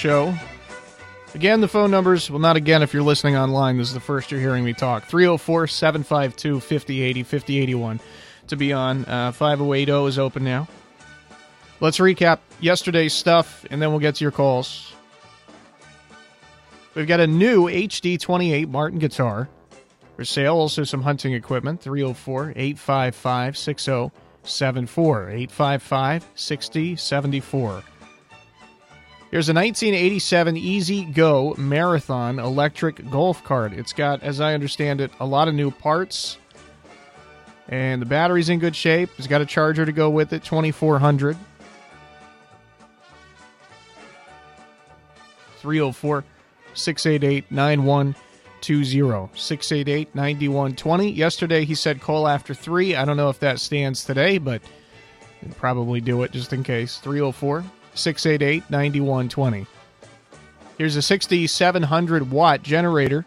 Show. Again, the phone numbers, well, not again if you're listening online. This is the first you're hearing me talk. 304 752 5080 5081 to be on. Uh, 5080 is open now. Let's recap yesterday's stuff and then we'll get to your calls. We've got a new HD28 Martin guitar for sale. Also, some hunting equipment. 304 855 6074. 855 6074. Here's a 1987 E-Z-GO Marathon electric golf cart. It's got, as I understand it, a lot of new parts. And the battery's in good shape. It's got a charger to go with it, 2400. 304 688 9120. 688 9120. Yesterday he said call after 3. I don't know if that stands today, but probably do it just in case. 304 688 9120. Here's a 6700 watt generator.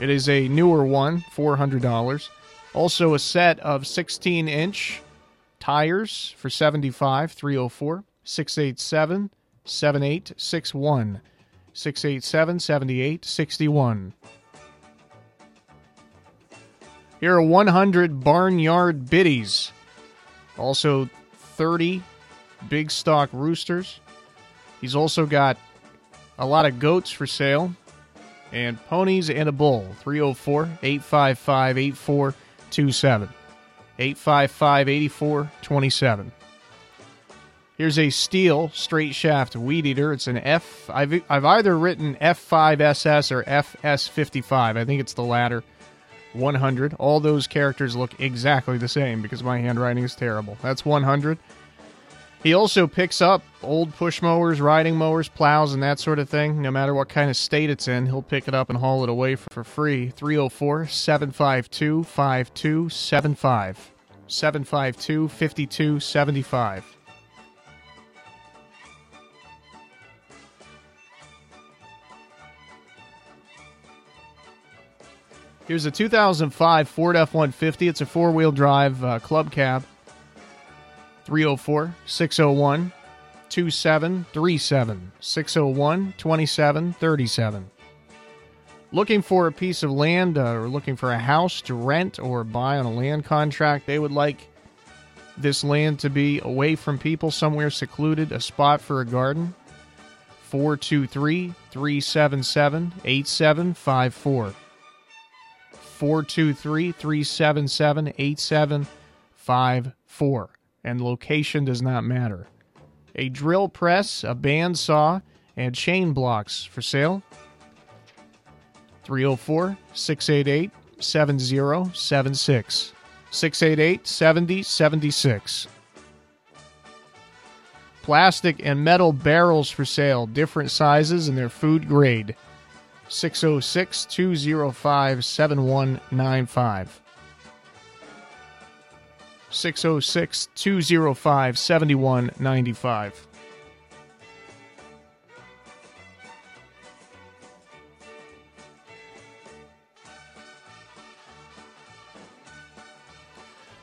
It is a newer one, $400. Also, a set of 16 inch tires for 75 304 687 7861. 687 7861. Here are 100 barnyard biddies. Also, 30 big stock roosters. He's also got a lot of goats for sale and ponies and a bull. 304 855 8427. 855 8427. Here's a steel straight shaft weed eater. It's an F. I've, I've either written F5SS or FS55. I think it's the latter. 100. All those characters look exactly the same because my handwriting is terrible. That's 100. He also picks up old push mowers, riding mowers, plows, and that sort of thing. No matter what kind of state it's in, he'll pick it up and haul it away for, free. 304 752 5275. 752 5275. Here's a 2005 Ford F 150. It's a four wheel drive uh, club cab. 304 601 2737. 601 2737. Looking for a piece of land uh, or looking for a house to rent or buy on a land contract, they would like this land to be away from people, somewhere secluded, a spot for a garden. 423 377 8754. 423 377 8754. And location does not matter. A drill press, a bandsaw, and chain blocks for sale. 304 688 7076. 688 7076. Plastic and metal barrels for sale, different sizes and their food grade. 606 205 7195. 606 205 7195.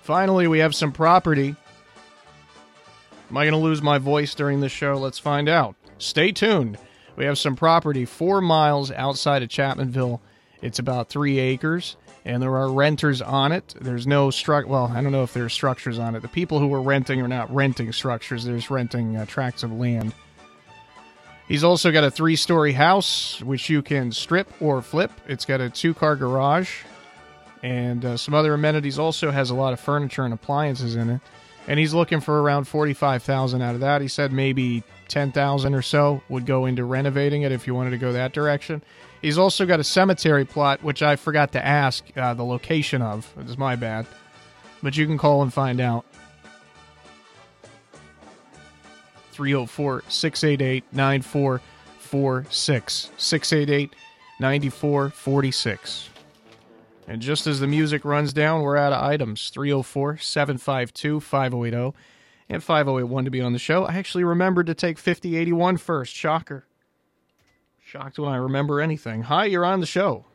Finally, we have some property. Am I going to lose my voice during the show? Let's find out. Stay tuned. We have some property four miles outside of Chapmanville. It's about three acres, and there are renters on it. There's no struct. Well, I don't know if there's structures on it. The people who are renting are not renting structures. They're renting uh, tracts of land. He's also got a three-story house which you can strip or flip. It's got a two-car garage and uh, some other amenities. Also has a lot of furniture and appliances in it. And he's looking for around forty-five thousand out of that. He said maybe ten thousand or so would go into renovating it if you wanted to go that direction. He's also got a cemetery plot, which I forgot to ask uh, the location of. It's my bad, but you can call and find out. 304 688 9446. 688 9446. And just as the music runs down, we're out of items 304 752 5080 and 5081 to be on the show. I actually remembered to take 5081 first. Shocker. Shocked when I remember anything. Hi, you're on the show.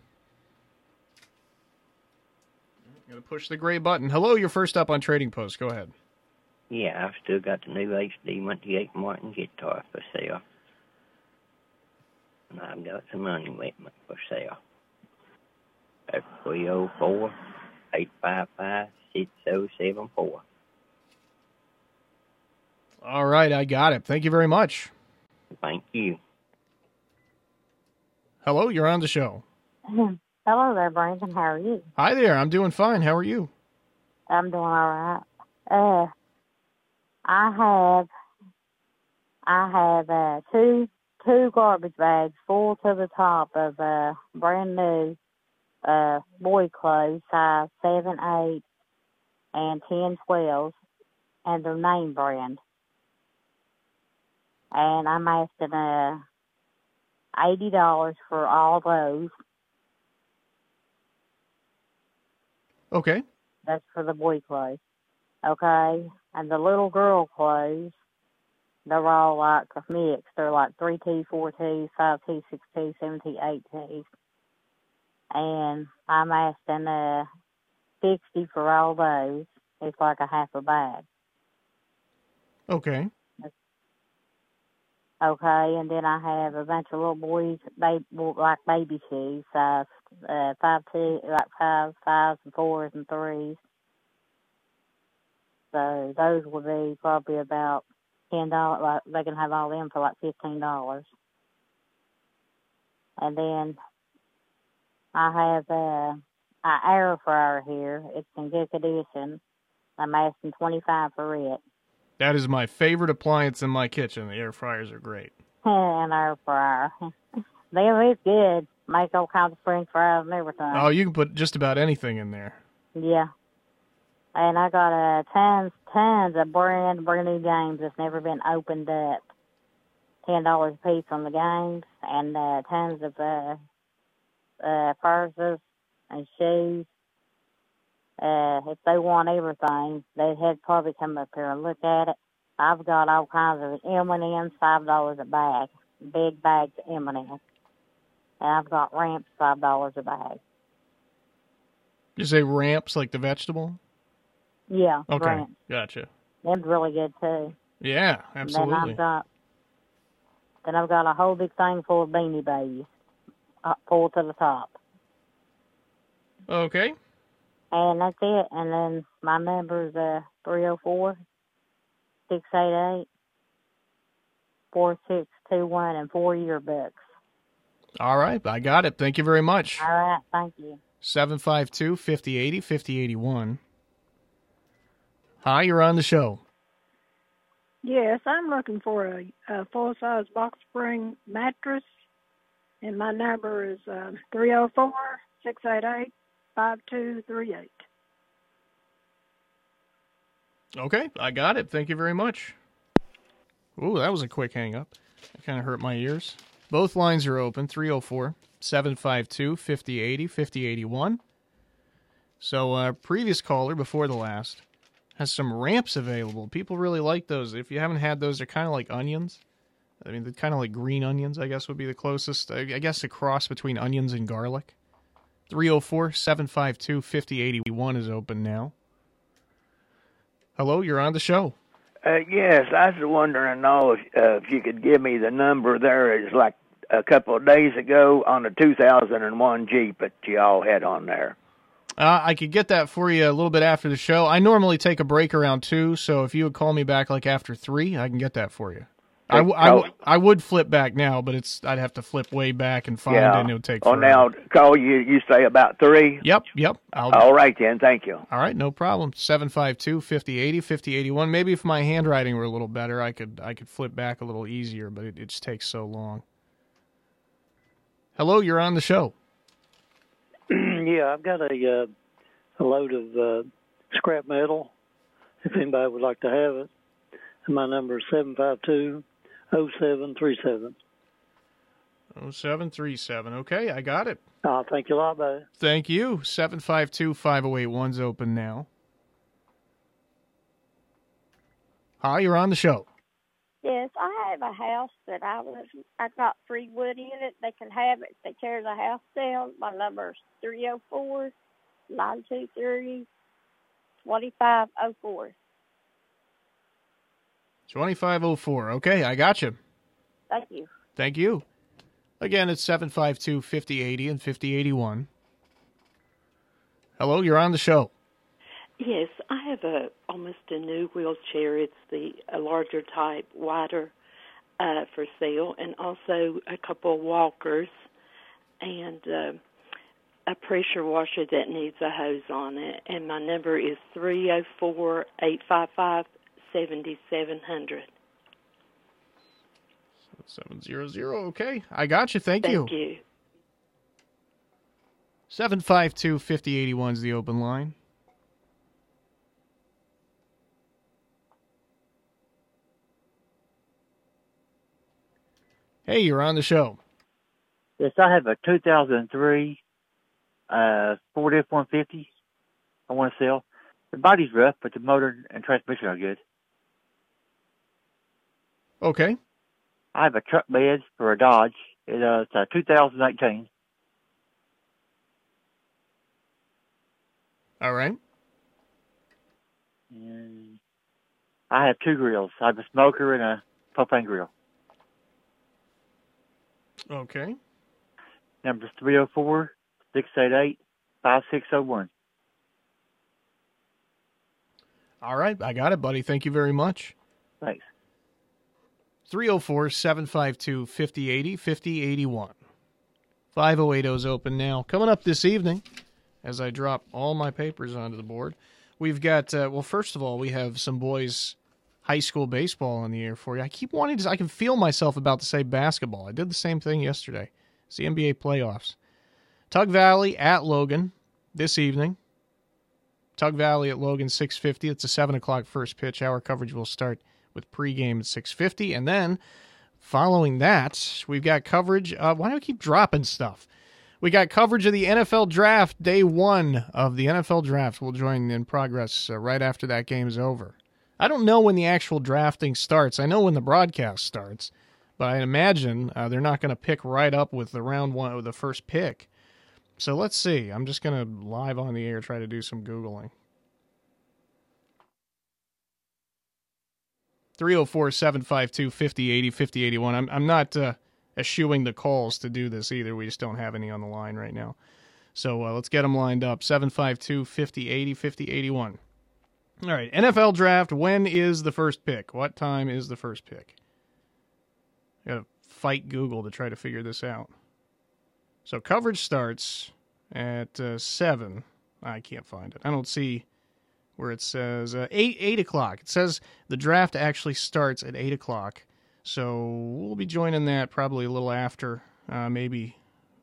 I'm Gonna push the gray button. Hello, you're first up on Trading Post. Go ahead. Yeah, I've still got the new HD 128 Martin guitar for sale. And I've got some money with me for sale. That's 304 855 6074. All right, I got it. Thank you very much. Thank you. Hello, you're on the show. Hello there, Brandon. How are you? Hi there. I'm doing fine. How are you? I'm doing all right. Uh, I have, I have uh, two two garbage bags full to the top of uh, brand new uh, boy clothes, size seven, eight, and ten, twelve, and their name brand. And I'm asking uh eighty dollars for all those. Okay. That's for the boy clothes. Okay? And the little girl clothes, they're all like mixed. They're like 3T, 4T, 5T, 6T, 7T, 8T. And I'm asking uh, 60 for all those. It's like a half a bag. Okay. Okay, and then I have a bunch of little boys, they like baby shoes, size uh, five two, like five, fives and fours and threes. So those will be probably about ten dollars. Like they can have all them for like fifteen dollars. And then I have a, a air fryer here. It's in good condition. I'm asking twenty five for it. That is my favorite appliance in my kitchen. The air fryers are great. An air fryer. They is good. Make all kinds of french fries and everything. Oh, you can put just about anything in there. Yeah. And I got uh, tons, tons of brand, brand new games that's never been opened up. Ten dollars a piece on the games, and uh, tons of uh, uh, purses and shoes. Uh, if they want everything, they'd have probably come up here and look at it. I've got all kinds of M&Ms, five dollars a bag, big bags of M&Ms, and I've got ramps, five dollars a bag. You say ramps like the vegetable? Yeah, Okay. ramps. Gotcha. Them's really good too. Yeah, And Then. I've got, then I've got a whole big thing full of beanie babies, uh, full to the top. Okay. And that's it. And then my number's uh, 304 688 4621 and four year yearbooks. All right. I got it. Thank you very much. All right, thank you. 752 5080 5081. Hi, you're on the show. Yes, I'm looking for a, a full size box spring mattress, and my number is uh, 304 688 5238. Okay, I got it. Thank you very much. Ooh, that was a quick hang up. That kind of hurt my ears. Both lines are open 304 752 5080 5081. So, uh, previous caller before the last has some ramps available. People really like those. If you haven't had those, they're kind of like onions. I mean, they're kind of like green onions, I guess would be the closest. I I guess a cross between onions and garlic. 304 752 5081 is open now. Hello, you're on the show. Uh, yes, I was wondering know if uh, if you could give me the number there. It's like a couple of days ago on the 2001 Jeep that y'all had on there. Uh, I could get that for you a little bit after the show. I normally take a break around two, so if you would call me back like after three, I can get that for you. I, w- I, w- I would flip back now, but it's I'd have to flip way back and find yeah. it, and it would take. Oh, now call you. You say about three. Yep, yep. I'll, All right then. Thank you. All right, no problem. 752 5080 5081. Maybe if my handwriting were a little better, I could I could flip back a little easier, but it, it just takes so long. Hello, you're on the show. yeah, I've got a uh, a load of uh, scrap metal. If anybody would like to have it, and my number is seven five two 0737. 0737. Okay, I got it. Uh, thank you a lot, buddy. Thank you. 752 5081's open now. Hi, you're on the show. Yes, I have a house that I was I got free wood in it. They can have it they tear the house down. My number is 304 923 2504. 2504. Okay, I got you. Thank you. Thank you. Again, it's 752 5080 and 5081. Hello, you're on the show. Yes, I have a almost a new wheelchair. It's the a larger type, wider, uh, for sale, and also a couple of walkers, and uh, a pressure washer that needs a hose on it. And my number is three zero four eight five five seventy seven hundred. 700. Okay, I got you. Thank, you. Thank you. 752 5081 is the open line. Hey, you're on the show. Yes, I have a 2003 uh, Ford F-150 I want to sell. The body's rough, but the motor and transmission are good. Okay. I have a truck bed for a Dodge. It, uh, it's a 2018. All right. And I have two grills. I have a smoker and a propane grill. Okay. Number 304 688 5601. All right, I got it, buddy. Thank you very much. Thanks. 304 752 5080 5081. 5080 is open now. Coming up this evening, as I drop all my papers onto the board, we've got, uh, well, first of all, we have some boys' high school baseball on the air for you. I keep wanting to, I can feel myself about to say basketball. I did the same thing yesterday. It's the NBA playoffs. Tug Valley at Logan this evening. Tug Valley at Logan 650. It's a 7 o'clock first pitch. Our coverage will start with pregame at 650. And then following that, we've got coverage. Uh, why do we keep dropping stuff? We got coverage of the NFL draft. Day one of the NFL draft We'll join in progress uh, right after that game is over. I don't know when the actual drafting starts. I know when the broadcast starts, but I imagine uh, they're not going to pick right up with the round one with the first pick. So let's see. I'm just going to live on the air try to do some Googling. 304 752 5080 5081. I'm, I'm not uh, eschewing the calls to do this either. We just don't have any on the line right now. So uh, let's get them lined up 752 5080 5081. All right, NFL draft. When is the first pick? What time is the first pick? I Got to fight Google to try to figure this out. So coverage starts at uh, seven. I can't find it. I don't see where it says uh, eight eight o'clock. It says the draft actually starts at eight o'clock. So we'll be joining that probably a little after, uh, maybe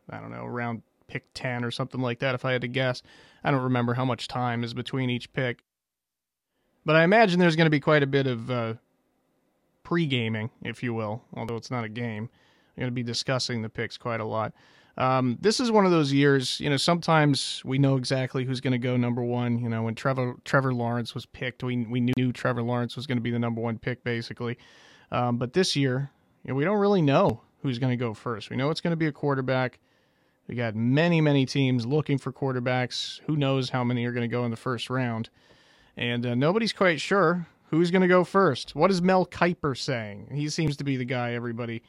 I don't know around pick ten or something like that. If I had to guess, I don't remember how much time is between each pick. But I imagine there's going to be quite a bit of uh, pre gaming, if you will, although it's not a game. I'm going to be discussing the picks quite a lot. Um, this is one of those years, you know, sometimes we know exactly who's going to go number one. You know, when Trevor Trevor Lawrence was picked, we, we knew Trevor Lawrence was going to be the number one pick, basically. Um, but this year, you know, we don't really know who's going to go first. We know it's going to be a quarterback. We got many, many teams looking for quarterbacks. Who knows how many are going to go in the first round? And uh, nobody's quite sure who's going to go first. What is Mel Kiper saying? He seems to be the guy everybody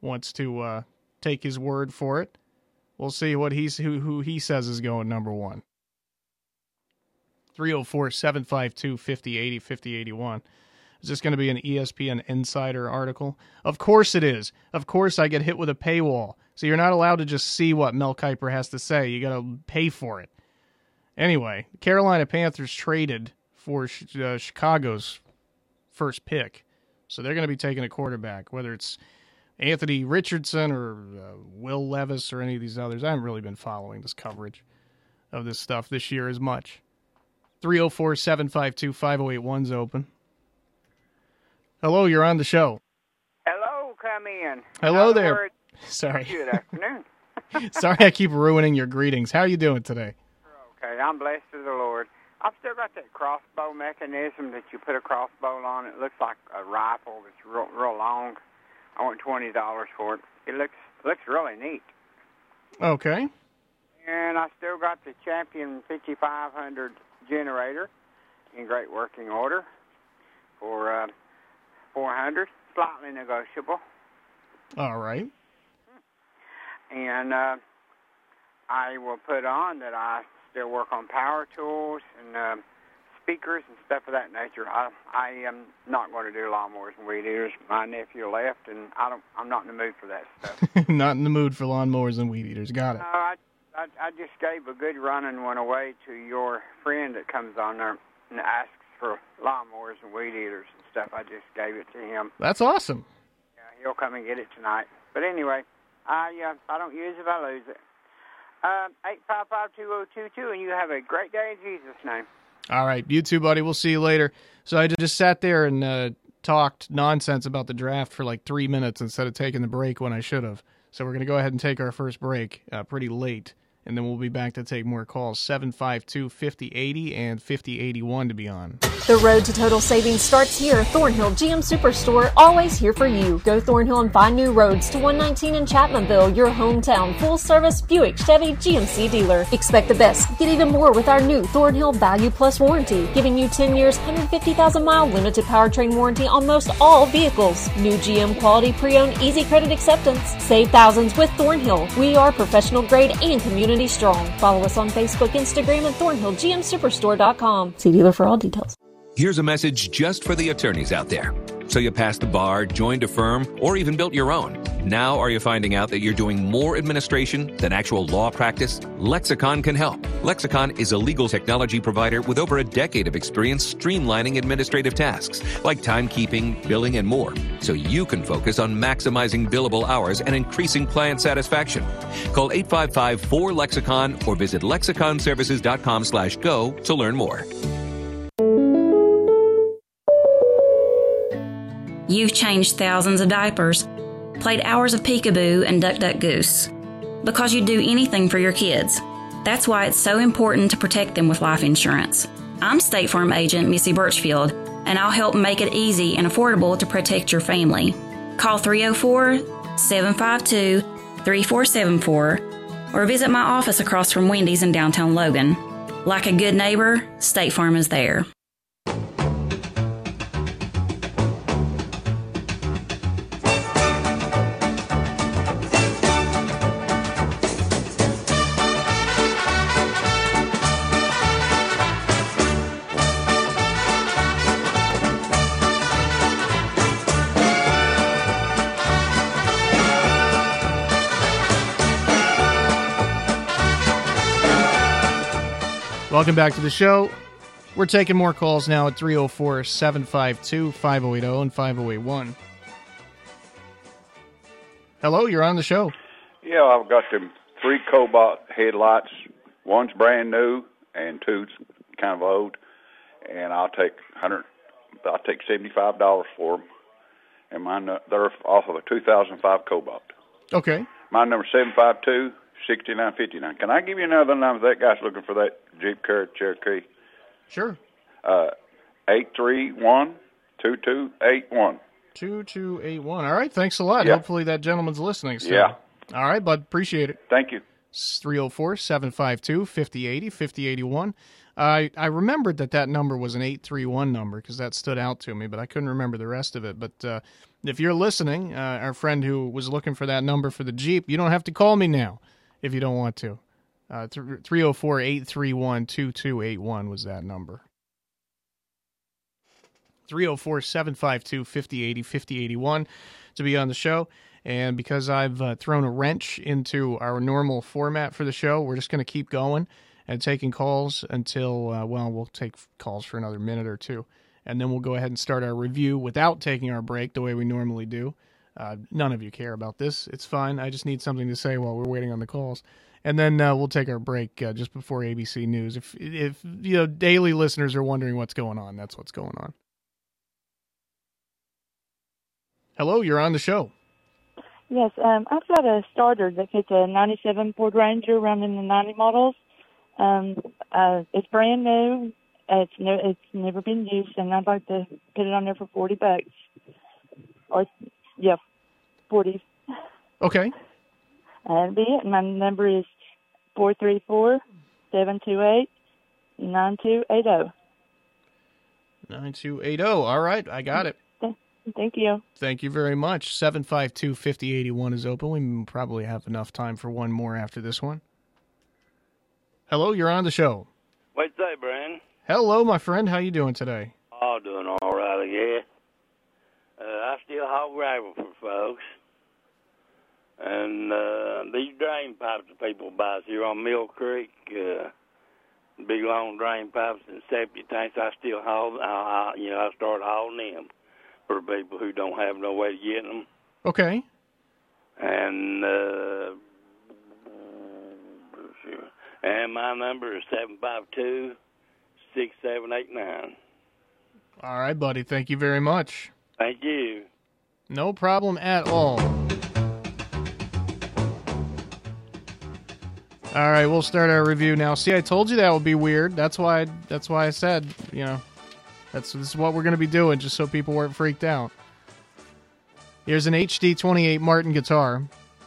wants to uh, take his word for it. We'll see what he's who who he says is going number one. 304 752 5080 5081. Is this going to be an ESPN Insider article? Of course it is. Of course I get hit with a paywall. So you're not allowed to just see what Mel Kiper has to say. You got to pay for it. Anyway, Carolina Panthers traded for uh, Chicago's first pick. So they're going to be taking a quarterback, whether it's Anthony Richardson or uh, Will Levis or any of these others. I haven't really been following this coverage of this stuff this year as much. 304 752 5081's open. Hello, you're on the show. Hello, come in. Hello there. words, Sorry. Good afternoon. Sorry I keep ruining your greetings. How are you doing today? Okay, I'm blessed to the Lord. I've still got that crossbow mechanism that you put a crossbow on. It looks like a rifle that's real, real long. I want twenty dollars for it. It looks looks really neat. Okay. And I still got the Champion 5500 generator in great working order for uh, 400, slightly negotiable. All right. and uh, I will put on that I still work on power tools and uh, speakers and stuff of that nature. I I am not going to do lawnmowers and weed eaters. My nephew left, and I don't. I'm not in the mood for that stuff. Not in the mood for lawnmowers and weed eaters. Got it. no, I, I I just gave a good running one away to your friend that comes on there and asks for lawnmowers and weed eaters and stuff. I just gave it to him. That's awesome. Yeah, he'll come and get it tonight. But anyway, I uh, I don't use it, I lose it. Um, eight five five two zero two two, and you have a great day in Jesus' name. All right, you too, buddy. We'll see you later. So I just sat there and uh, talked nonsense about the draft for like three minutes instead of taking the break when I should have. So we're going to go ahead and take our first break uh, pretty late, and then we'll be back to take more calls 752 5080 and 5081 to be on. The road to total savings starts here. Thornhill GM Superstore, always here for you. Go Thornhill and find new roads to 119 in Chapmanville, your hometown full service Buick Chevy GMC dealer. Expect the best. Get even more with our new Thornhill Value Plus warranty, giving you 10 years, 150,000 mile limited powertrain warranty on most all vehicles. New GM quality pre-owned easy credit acceptance. Save thousands with Thornhill. We are professional grade and community strong. Follow us on Facebook, Instagram, and ThornhillGMSuperstore.com. See dealer for all details. Here's a message just for the attorneys out there. So you passed the bar, joined a firm, or even built your own. Now are you finding out that you're doing more administration than actual law practice? Lexicon can help. Lexicon is a legal technology provider with over a decade of experience streamlining administrative tasks like timekeeping, billing, and more, so you can focus on maximizing billable hours and increasing client satisfaction. Call 855-4-LEXICON or visit lexiconservices.com slash go to learn more. You've changed thousands of diapers, played hours of peekaboo and duck duck goose. Because you'd do anything for your kids. That's why it's so important to protect them with life insurance. I'm State Farm agent Missy Birchfield, and I'll help make it easy and affordable to protect your family. Call 304 752 3474 or visit my office across from Wendy's in downtown Logan. Like a good neighbor, State Farm is there. Welcome back to the show. We're taking more calls now at 304 752 5080 and 5081. Hello, you're on the show. Yeah, I've got them three Cobalt headlights. One's brand new and two's kind of old. And I'll take hundred. I'll take seventy five dollars for them. And mine, uh, they're off of a 2005 Cobalt. Okay. My number seven five two sixty nine fifty nine. Can I give you another number? That guy's looking for that Jeep Car- Cherokee. Sure. Uh, eight three one two two eight one. 2281. All right, thanks a lot. Hopefully that gentleman's listening. still. Yeah. All right, bud. Appreciate it. Thank you. 304 752 5080 5081. I I remembered that that number was an 831 number because that stood out to me, but I couldn't remember the rest of it. But uh, if you're listening, uh, our friend who was looking for that number for the Jeep, you don't have to call me now if you don't want to. Uh, 304 831 2281 was that number. 304 752 5080 5081 to be on the show. And because I've uh, thrown a wrench into our normal format for the show, we're just going to keep going and taking calls until, uh, well, we'll take calls for another minute or two. And then we'll go ahead and start our review without taking our break the way we normally do. Uh, none of you care about this. It's fine. I just need something to say while we're waiting on the calls. And then uh, we'll take our break uh, just before ABC News. If, if you know, daily listeners are wondering what's going on, that's what's going on. Hello, you're on the show. Yes, um, I've got a starter that fits a 97 Ford Ranger running the 90 models. Um, uh, it's brand new. It's no, it's never been used, and I'd like to put it on there for 40 bucks. Or, yeah, 40. Okay. That'd be it. My number is four three four seven two eight nine two eight zero. 9280. 9280. All right, I got it. Thank you. Thank you very much. 752 5081 is open. We probably have enough time for one more after this one. Hello, you're on the show. What's up, you Brian? Hello, my friend. How you doing today? Oh, doing all right, I guess. Uh, I still haul gravel for folks. And uh, these drain pipes that people buy here on Mill Creek, uh, big long drain pipes and septic tanks, I still haul. I, I, you know, I start hauling them for people who don't have no way to get them. Okay. And uh, and my number is seven five two six seven eight nine. All right, buddy. Thank you very much. Thank you. No problem at all. All right, we'll start our review now. See, I told you that would be weird. That's why. That's why I said, you know, that's this is what we're to be doing, just so people weren't freaked out. Here's an HD 28 Martin guitar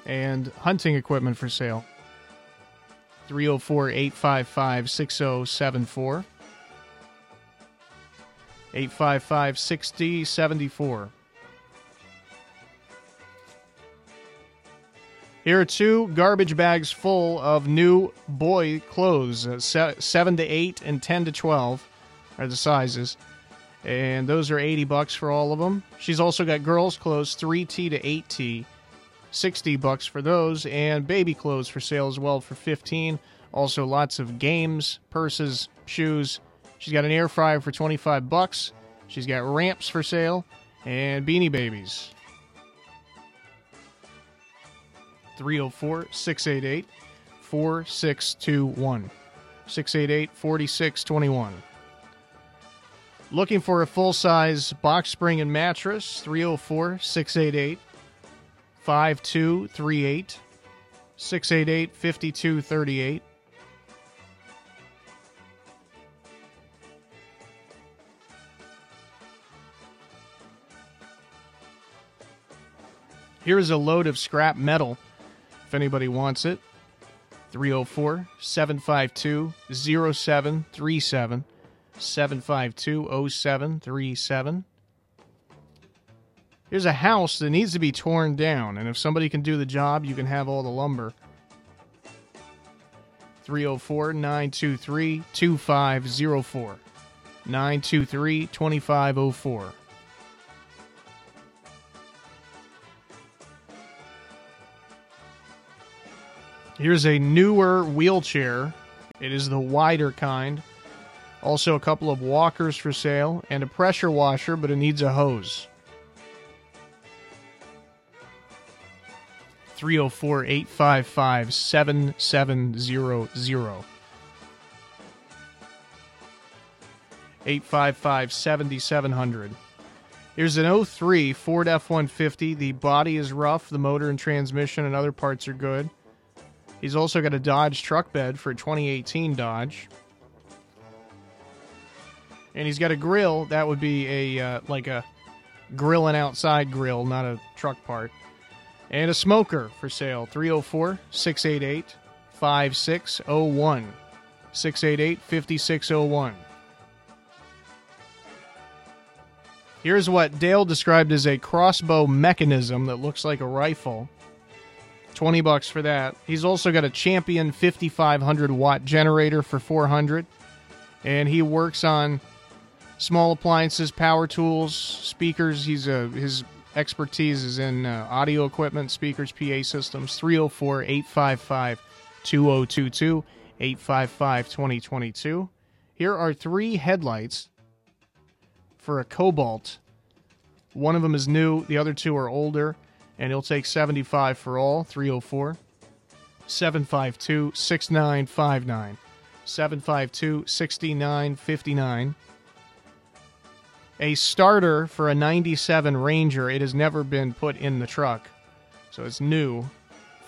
and hunting equipment for sale. 304 855 6074. 855 6074. Here are two garbage bags full of new boy clothes. Uh, se- 7 to 8 and 10 to 12 are the sizes. And those are 80 bucks for all of them. She's also got girls' clothes 3T to 8T. 60 bucks for those and baby clothes for sale as well for 15. Also lots of games, purses, shoes. She's got an air fryer for 25 bucks. She's got ramps for sale and beanie babies. 304 688 4621. 688 4621. Looking for a full size box spring and mattress? 304 688 5238. 688 5238. Here's a load of scrap metal if anybody wants it. 304 752 0737. 752 0737. Here's a house that needs to be torn down, and if somebody can do the job, you can have all the lumber. 304 923 2504. 923 2504. Here's a newer wheelchair. It is the wider kind. Also, a couple of walkers for sale and a pressure washer, but it needs a hose. 304 855 7700. 855 7700. Here's an 03 Ford F 150. The body is rough, the motor and transmission and other parts are good. He's also got a Dodge truck bed for a 2018 Dodge. And he's got a grill. That would be a uh, like a grill and outside grill, not a truck part. And a smoker for sale. 304 688 5601. 688 5601. Here's what Dale described as a crossbow mechanism that looks like a rifle. 20 bucks for that. He's also got a Champion 5500 watt generator for 400 and he works on small appliances, power tools, speakers. He's a his expertise is in uh, audio equipment, speakers, PA systems. 304 855 2022 855 2022. Here are three headlights for a Cobalt. One of them is new, the other two are older, and he'll take 75 for all. 304 752 6959. 752 6959. A starter for a 97 Ranger. It has never been put in the truck, so it's new.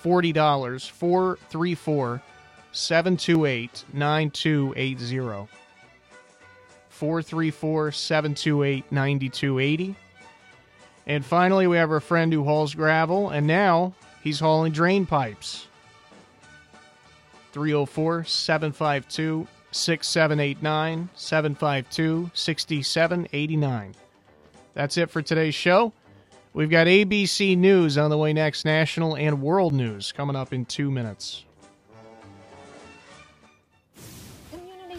$40. 434 728 9280. 434 728 9280. And finally, we have our friend who hauls gravel, and now he's hauling drain pipes. 304 752 6789 752 6789. That's it for today's show. We've got ABC News on the way next, national and world news coming up in two minutes.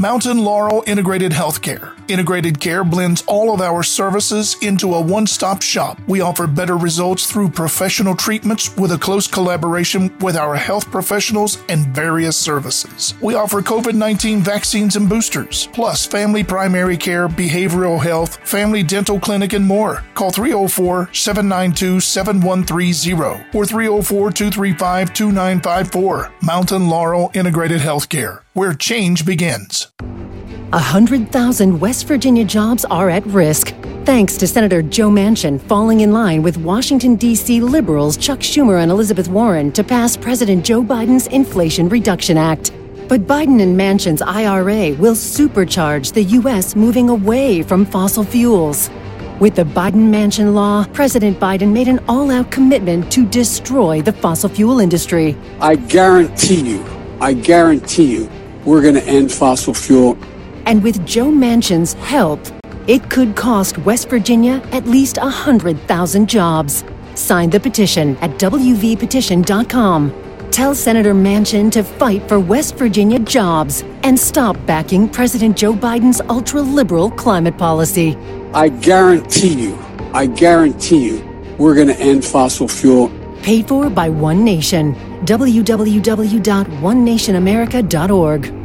Mountain Laurel Integrated Healthcare. Integrated Care blends all of our services into a one stop shop. We offer better results through professional treatments with a close collaboration with our health professionals and various services. We offer COVID 19 vaccines and boosters, plus family primary care, behavioral health, family dental clinic, and more. Call 304 792 7130 or 304 235 2954. Mountain Laurel Integrated Healthcare where change begins. 100,000 West Virginia jobs are at risk thanks to Senator Joe Manchin falling in line with Washington, D.C. liberals Chuck Schumer and Elizabeth Warren to pass President Joe Biden's Inflation Reduction Act. But Biden and Manchin's IRA will supercharge the U.S. moving away from fossil fuels. With the Biden Manchin law, President Biden made an all out commitment to destroy the fossil fuel industry. I guarantee you, I guarantee you, we're going to end fossil fuel. And with Joe Manchin's help, it could cost West Virginia at least 100,000 jobs. Sign the petition at WVPetition.com. Tell Senator Manchin to fight for West Virginia jobs and stop backing President Joe Biden's ultra liberal climate policy. I guarantee you, I guarantee you, we're going to end fossil fuel. Paid for by One Nation. www.onenationamerica.org.